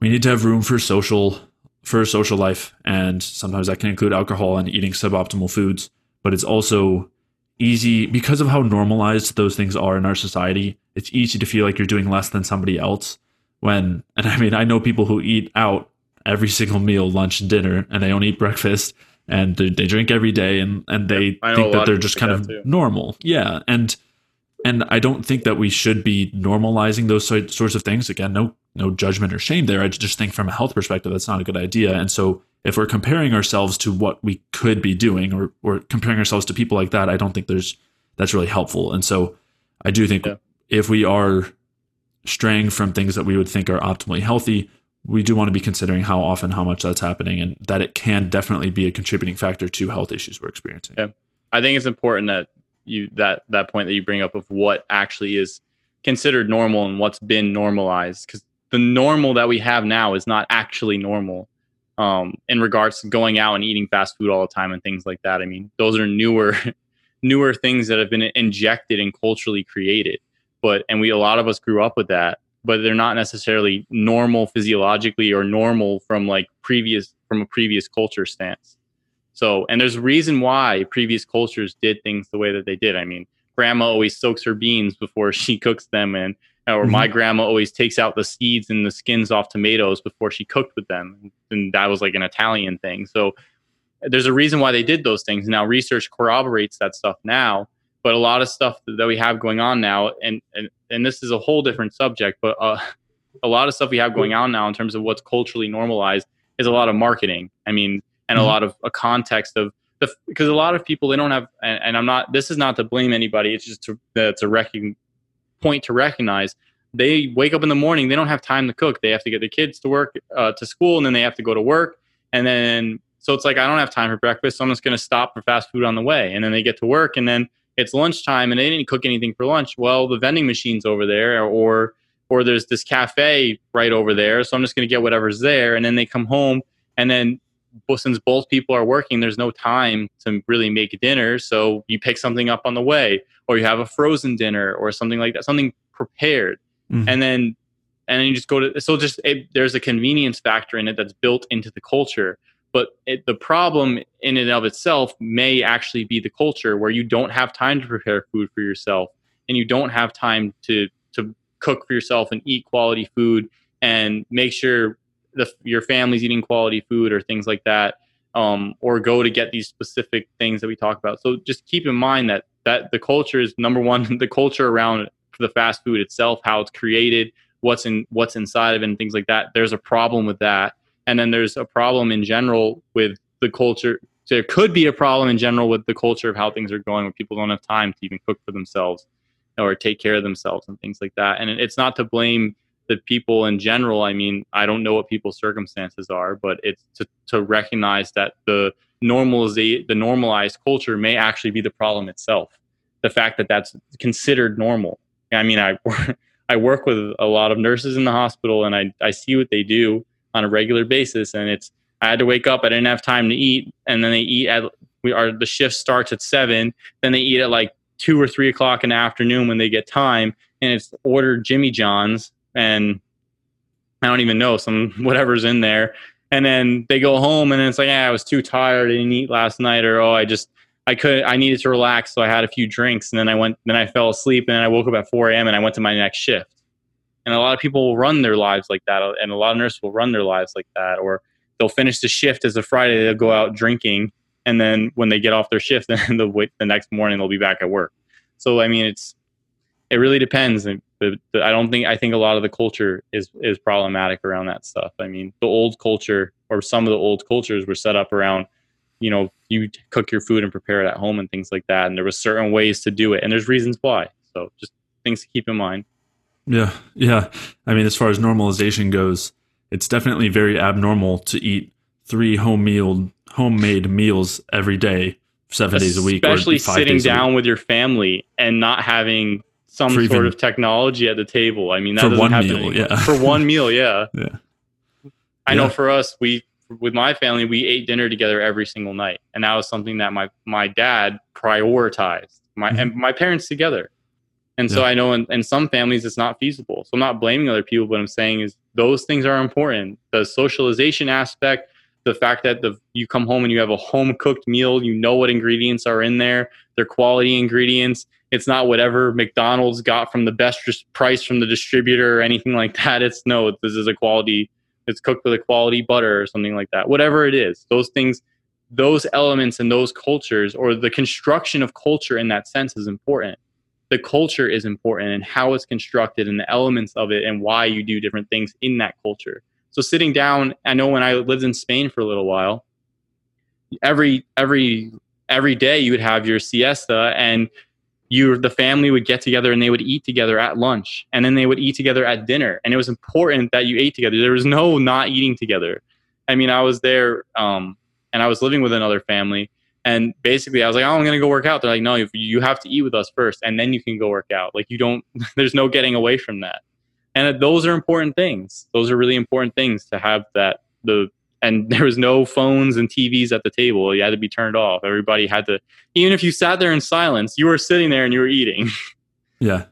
we need to have room for social for social life, and sometimes that can include alcohol and eating suboptimal foods. But it's also easy because of how normalized those things are in our society. It's easy to feel like you're doing less than somebody else. When and I mean, I know people who eat out every single meal, lunch and dinner, and they don't eat breakfast and they, they drink every day and and they think that they're just kind of too. normal. Yeah, and and I don't think that we should be normalizing those sorts of things. Again, no no judgment or shame there. I just think from a health perspective, that's not a good idea. And so if we're comparing ourselves to what we could be doing or or comparing ourselves to people like that, I don't think there's that's really helpful. And so I do think yeah. if we are straying from things that we would think are optimally healthy, we do want to be considering how often, how much that's happening, and that it can definitely be a contributing factor to health issues we're experiencing. Yeah. I think it's important that you that that point that you bring up of what actually is considered normal and what's been normalized because the normal that we have now is not actually normal um, in regards to going out and eating fast food all the time and things like that. I mean, those are newer [LAUGHS] newer things that have been injected and culturally created. But and we a lot of us grew up with that, but they're not necessarily normal physiologically or normal from like previous from a previous culture stance. So, and there's a reason why previous cultures did things the way that they did. I mean, grandma always soaks her beans before [LAUGHS] she cooks them, and or mm-hmm. my grandma always takes out the seeds and the skins off tomatoes before she cooked with them, and that was like an Italian thing. So, there's a reason why they did those things. Now, research corroborates that stuff now, but a lot of stuff that we have going on now, and and and this is a whole different subject, but uh, [LAUGHS] a lot of stuff we have going on now in terms of what's culturally normalized is a lot of marketing. I mean, and mm-hmm. a lot of a context of the because a lot of people they don't have and, and, I'm not this is not to blame anybody it's just to it's a recognize point to recognize they wake up in the morning they don't have time to cook they have to get the kids to work uh, to school and then they have to go to work and then so it's like I don't have time for breakfast so I'm just going to stop for fast food on the way and then they get to work and then it's lunchtime and they didn't cook anything for lunch well the vending machine's over there or or there's this cafe right over there so I'm just going to get whatever's there and then they come home and then since both people are working, there's no time to really make dinner. So you pick something up on the way, or you have a frozen dinner, or something like that, something prepared, Mhm. and then and then you just go to. So just it, there's a convenience factor in it that's built into the culture. But it, the problem in and of itself may actually be the culture where you don't have time to prepare food for yourself, and you don't have time to to cook for yourself and eat quality food and make sure the, your family's eating quality food or things like that um, or go to get these specific things that we talk about. So just keep in mind that that the culture is number one [LAUGHS] the culture around the fast food itself how it's created what's in what's inside of it and things like that. There's a problem with that. And then there's a problem in general with the culture there could be a problem in general with the culture of how things are going where people don't have time to even cook for themselves or take care of themselves and things like that. And it's not to blame the people in general i mean i don't know what people's circumstances are but it's to, to recognize that the normalize the normalized culture may actually be the problem itself. The fact that that's considered normal. I mean i [LAUGHS] i work with a lot of nurses in the hospital and i i see what they do on a regular basis and it's i had to wake up i didn't have time to eat and then they eat at we are the shift starts at seven then they eat at like two or three o'clock in the afternoon when they get time and it's ordered jimmy john's and I don't even know some [LAUGHS] whatever's in there. And then they go home and it's like, yeah, I was too tired. I didn't eat last night, or oh, I just I could I needed to relax, so I had a few drinks, and then I went, then I fell asleep, and then I woke up at 4 a.m. and I went to my next shift. And a lot of people will run their lives like that, uh, and a lot of nurses will run their lives like that, or they'll finish the shift as a Friday, they'll go out drinking, and then when they get off their shift, [LAUGHS] then the the next morning they'll be back at work. So I mean, it's it really depends. And the, I don't think I think a lot of the culture is is problematic around that stuff. I mean, the old culture or some of the old cultures were set up around, you know, you cook your food and prepare it at home and things like that. And there was certain ways to do it, and there's reasons why. So just things to keep in mind. Yeah, yeah. I mean, as far as normalization goes, it's definitely very abnormal to eat three home meal homemade meals every day, seven days a week, especially sitting down with your family and not having some For sort even- of technology at the table. I mean, that For doesn't one happen meal, yeah. For one meal, yeah. [LAUGHS] Yeah. I know for us, we with my family, we ate dinner together every single night, and that was something that my my dad prioritized. My Mhm. and my parents together. And so Yeah. I know in, in some families it's not feasible. So I'm not blaming other people, but I'm saying is those things are important. The socialization aspect, the fact that the you come home and you have a home cooked meal, you know what ingredients are in there, they're quality ingredients. It's not whatever McDonald's got from the best price from the distributor or anything like that. It's no, this is a quality. It's cooked with a quality butter or something like that. Whatever it is, those things, those elements and those cultures, or the construction of culture in that sense, is important the culture is important and how it's constructed and the elements of it and why you do different things in that culture. So sitting down, I know when I lived in Spain for a little while, every every every day you would have your siesta and you the family would get together and they would eat together at lunch and then they would eat together at dinner and it was important that you ate together. There was no not eating together. I mean, I was there um, and I was living with another family and basically, I was like, "Oh, I'm gonna go work out." They're like, "No, you- you have to eat with us first, and then you can go work out." Like you don't. [LAUGHS] There's no getting away from that. And those are important things. Those are really important things to have that the. And [LAUGHS] there was no phones and TVs at the table. You had to be turned off. Everybody had to. Even if you sat there in silence, you were sitting there and you were eating. [LAUGHS] Yeah,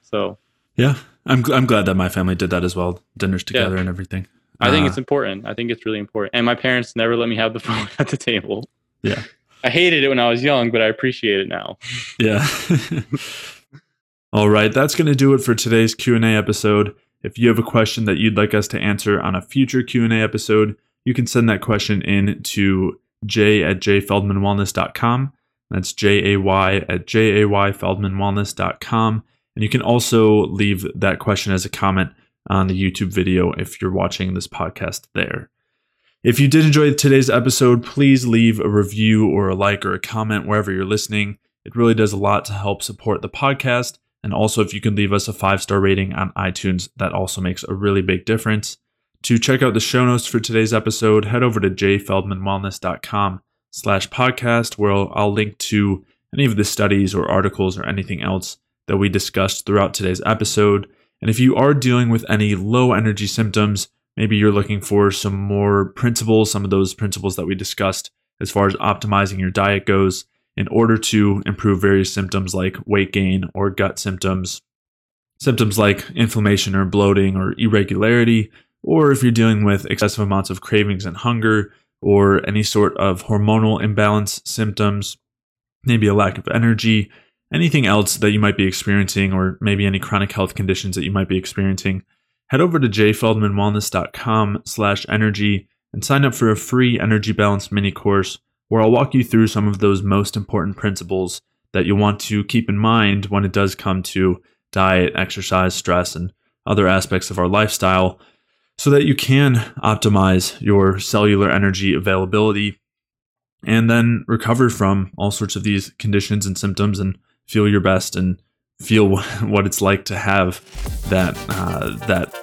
So yeah. I'm I'm glad that my family did that as well. Dinners together and everything. I think Uh, it's important. I think it's really important. And my parents never let me have the [LAUGHS] phone at the table. Yeah. I hated it when I was young, but I appreciate it now. Yeah. All right, that's going to do it for today's Q&A episode. If you have a question that you'd like us to answer on a future Q&A episode, you can send that question in to j at jayfeldmanwellness.com. That's J-A-Y at J-A-Y-feldmanwellness.com. And you can also leave that question as a comment on the YouTube video if you're watching this podcast there. If you did enjoy today's episode, please leave a review or a like or a comment wherever you're listening. It really does a lot to help support the podcast. And also, if you can leave us a five star rating on iTunes, that also makes a really big difference. To check out the show notes for today's episode, head over to jayfeldmanwellness.com slash podcast, where I'll, I'll link to any of the studies or articles or anything else that we discussed throughout today's episode. And if you are dealing with any low energy symptoms, maybe you're looking for some more principles, some of those principles that we discussed as far as optimizing your diet goes in order to improve various symptoms like weight gain or gut symptoms, symptoms like inflammation or bloating or irregularity, or if you're dealing with excessive amounts of cravings and hunger or any sort of hormonal imbalance symptoms, maybe a lack of energy, anything else that you might be experiencing, or maybe any chronic health conditions that you might be experiencing, head over to jayfeldmanwellness.com slash energy and sign up for a free energy balance mini course where I'll walk you through some of those most important principles that you'll want to keep in mind when it does come to diet, exercise, stress, and other aspects of our lifestyle so that you can optimize your cellular energy availability and then recover from all sorts of these conditions and symptoms and feel your best and feel [LAUGHS] what it's like to have that uh, that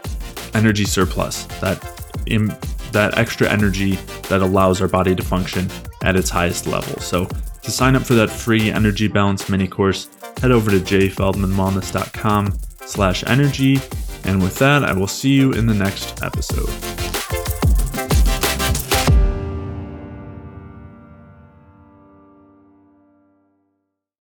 energy surplus that Im- that extra energy that allows our body to function at its highest level. So to sign up for that free energy balance mini course head over to jayfeldmanwellness.com slash energy and with that, I will see you in the next episode.